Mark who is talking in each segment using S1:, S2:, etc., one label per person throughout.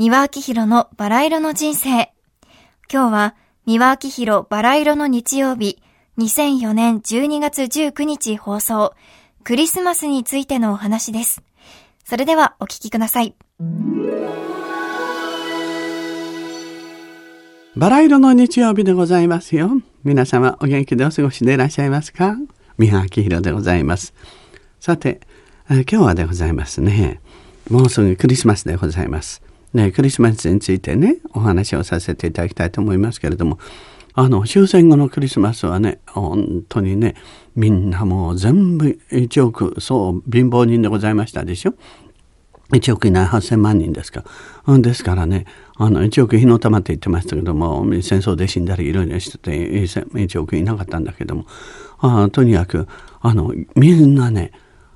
S1: 三輪明宏のバラ色の人生。今日は三輪明宏バラ色の日曜日、2004年12月19日放送、クリスマスについてのお話です。それではお聞きください。
S2: バラ色の日曜日でございますよ。皆様お元気でお過ごしでいらっしゃいますか？三輪明宏でございます。さて、今日はでございますね。もうすぐクリスマスでございます。ね、クリスマスについてね、お話をさせていただきたいと思いますけれども、あの、終戦後のクリスマスはね、本当にね、みんなもう全部1億、そう、貧乏人でございましたでしょ？1億いない8000万人ですか。ですからね、あの、1億火の玉って言ってましたけども、戦争で死んだりいろいろしてて、1億いなかったんだけども、あとにかく、あの、みんなね、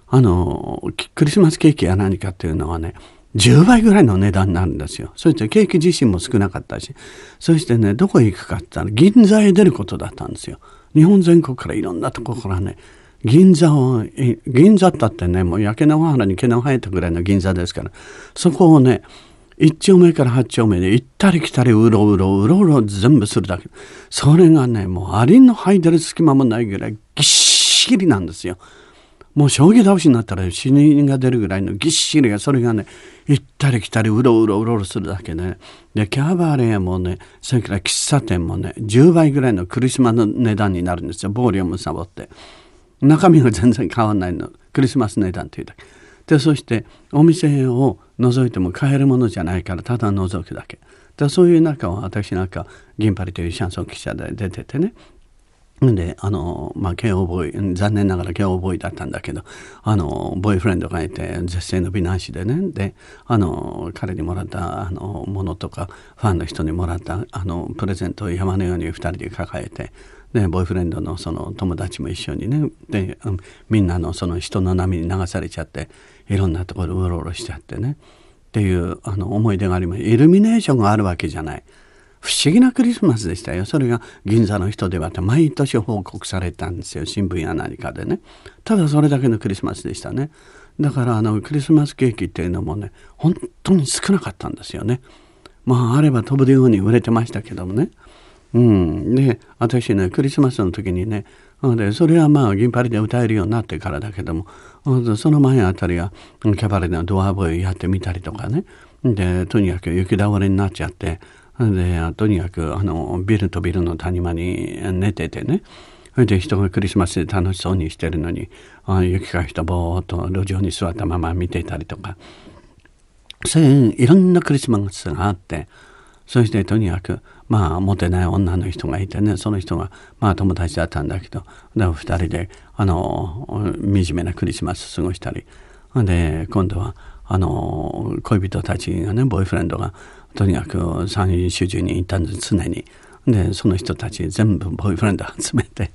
S2: あの、クリスマスケーキや何かっていうのはね、10倍ぐらいの値段になるんですよ。そしてケーキ自身も少なかったし、そしてね、どこへ行くかって言ったら銀座へ出ることだったんですよ。日本全国からいろんなところからね、銀座を、銀座ったってね、もう焼け野原に毛の生えたぐらいの銀座ですから、そこをね、1丁目から8丁目で行ったり来たりうろうろうろうろ全部するだけ。それがね、もうアリの吐いてる隙間もないぐらいぎっしりなんですよ。もう将棋倒しになったら死人が出るぐらいのぎっしりが、それがね、行ったり来たりうろうろうろうろするだけで、で、キャバレーもね、それから喫茶店もね、10倍ぐらいのクリスマスの値段になるんですよ。ボリュームサボって。中身が全然変わらないの。クリスマス値段というだけ。で、そしてお店を覗いても買えるものじゃないから、ただ覗くだけ。でそういう中を私なんか銀パリというシャンソン記者で出ててねで、あの、まあ、慶応ボーイ、残念ながら慶応ボーイだったんだけど、あの、ボーイフレンドがいて、絶世の美男子でね、で、あの、彼にもらった、あの、ものとか、ファンの人にもらった、あの、プレゼントを山のように二人で抱えて、で、ボーイフレンドのその友達も一緒にね、で、みんなのその人の波に流されちゃって、いろんなところうろうろしちゃってね、っていう、あの、思い出があります。イルミネーションがあるわけじゃない。不思議なクリスマスでしたよ。それが銀座の人ではって毎年報告されたんですよ。新聞や何かでね。ただそれだけのクリスマスでしたね。だからあのクリスマスケーキっていうのもね、本当に少なかったんですよね。まああれば飛ぶように売れてましたけどもね。うん。で、私ね、クリスマスの時にね、でそれはまあ銀パリで歌えるようになってからだけどもその前あたりはキャバレーのドアボーイやってみたりとかねでとにかく雪倒れになっちゃってでとにかくあのビルとビルの谷間に寝ててね。それで人がクリスマスで楽しそうにしてるのにあ雪かきとぼーっと路上に座ったまま見ていたりとか。そういういろんなクリスマスがあってそしてとにかくまあモテない女の人がいてね。その人がまあ友達だったんだけどで2人であの惨めなクリスマス過ごしたり。で今度はあの恋人たちがねボーイフレンドがとにかく三人主従に行ったんです常に。でその人たち全部ボーイフレンド 集めて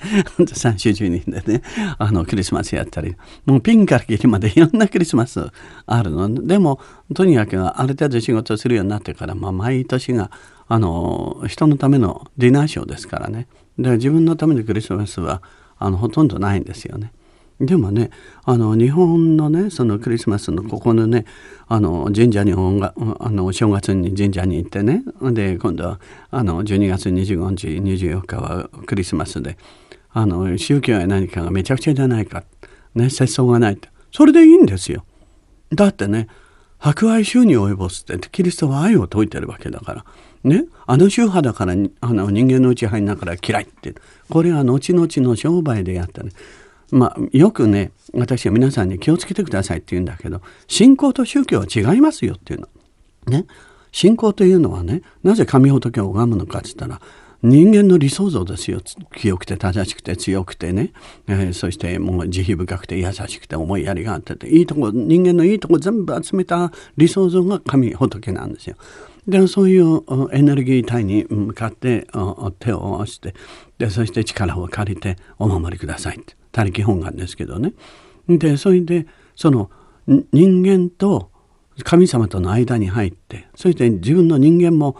S2: 三主従人でねあのクリスマスやったりもうピンからキリまでいろんなクリスマスあるのでもとにかくある程度仕事するようになってから、まあ、毎年があの人のためのディナーショーですからねで自分のためのクリスマスはあのほとんどないんですよね。でもねあの日本のねそのクリスマスのここのねあの神社に音楽あの正月に神社に行ってねで今度はあの12月25日24日はクリスマスであの宗教や何かがめちゃくちゃじゃないか、ね、節操がないってそれでいいんですよ。だってね博愛宗に及ぼすってキリストは愛を説いてるわけだから。ね、あの宗派だからあの人間の内派になから嫌いってこれは後々の商売でやったねまあ、よくね私は皆さんに気をつけてくださいって言うんだけど信仰と宗教は違いますよっていうの。ね、信仰というのはねなぜ神仏を拝むのかって言ったら人間の理想像ですよ清くて正しくて強くてね、えー、そしてもう慈悲深くて優しくて思いやりがあってていいとこ人間のいいとこ全部集めた理想像が神仏なんですよ。でそういうエネルギー体に向かって手を押してでそして力を借りてお守りくださいって他力本願ですけどね。でそれでその人間と神様との間に入ってそして自分の人間も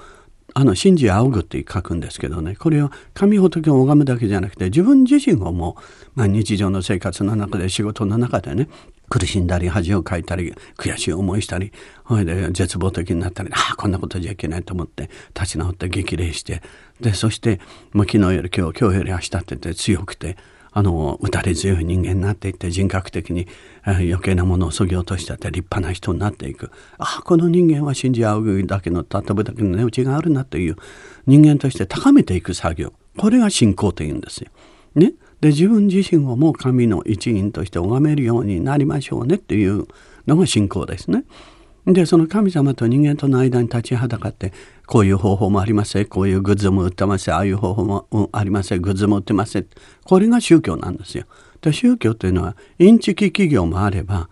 S2: あの信じ仰ぐって書くんですけどねこれは神仏を拝むだけじゃなくて自分自身をもう、まあ、日常の生活の中で仕事の中でね苦しんだり恥をかいたり悔しい思いしたりほいで絶望的になったりああこんなことじゃいけないと思って立ち直って激励してでそしてもう昨日より今日今日より明日ってて強くてあの打たれ強い人間になっていって人格的に、えー、余計なものをそぎ落として立派な人になっていく。ああこの人間は信じ合うだけのたぶだけの値打ちがあるなという人間として高めていく作業。これが信仰というんですよ。ね、で自分自身をもう神の一員として拝めるようになりましょうねっていうのが信仰ですね。でその神様と人間との間に立ちはだかってこういう方法もありませんこういうグッズも売ってませんああいう方法もありませんグッズも売ってませんこれが宗教なんですよ。で宗教というのはインチキ企業もあれば、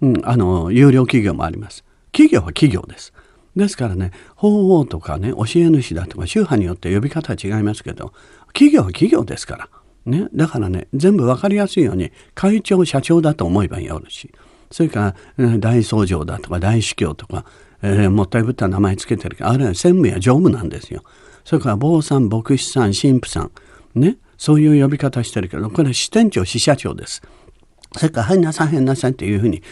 S2: うん、あの有料企業もあります。企業は企業です。ですからね法皇とかね教え主だとか宗派によって呼び方は違いますけど企業は企業ですから。ね、だからね全部分かりやすいように会長社長だと思えばよろし。いそれから大僧正だとか大司教とか、えー、もったいぶった名前つけてるけどあれは専務や常務なんですよ。それから坊さん牧師さん神父さんね。そういう呼び方してるけどこれは支店長支社長です。それから入んなさい入んなさいっていうふうに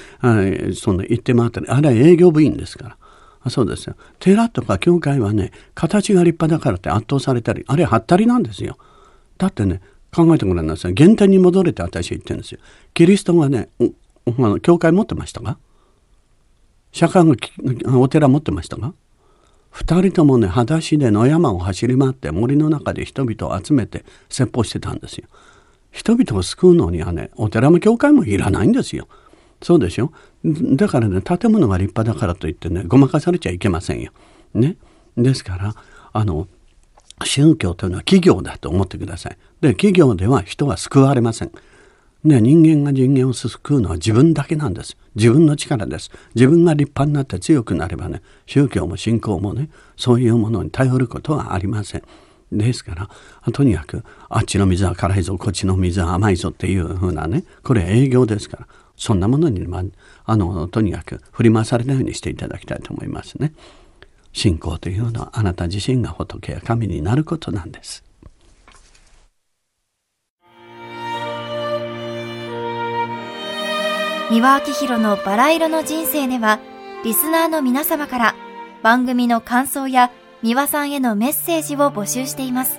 S2: その言って回ってあれは営業部員ですから。あそうですよ。寺とか教会はね形が立派だからって圧倒されたりあれははったりなんですよ。だってね考えてごらんなさい。原点に戻れて私は言ってるんですよ。キリストがね教会持ってましたか？釈迦がお寺持ってましたか？二人ともね裸足で野山を走り回って森の中で人々を集めて説法してたんですよ。人々を救うのにはねお寺も教会もいらないんですよ。そうでしょ？だからね建物が立派だからといってねごまかされちゃいけませんよ。ね？ですからあの宗教というのは企業だと思ってください。で、企業では人は救われません。ね、人間が人間を救うのは自分だけなんです。自分の力です。自分が立派になって強くなればね、宗教も信仰もね、そういうものに頼ることはありません。ですから、とにかく、あっちの水は辛いぞ、こっちの水は甘いぞっていうふうなね、これ営業ですから、そんなものに、まあ、あの、とにかく振り回されないようにしていただきたいと思いますね。信仰というのはあなた自身が仏や神になることなんです。
S1: 三輪明宏のバラ色の人生では、リスナーの皆様から番組の感想や三輪さんへのメッセージを募集しています。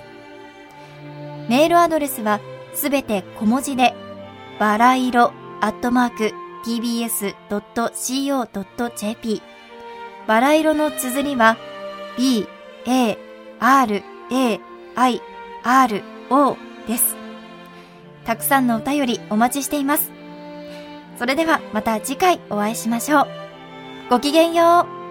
S1: メールアドレスはすべて小文字で、バラ色アットマーク tbs.co.jp バラ色の綴りは B, A, R, A, I, R, O です。たくさんのお便りお待ちしています。それではまた次回お会いしましょう。ごきげんよう。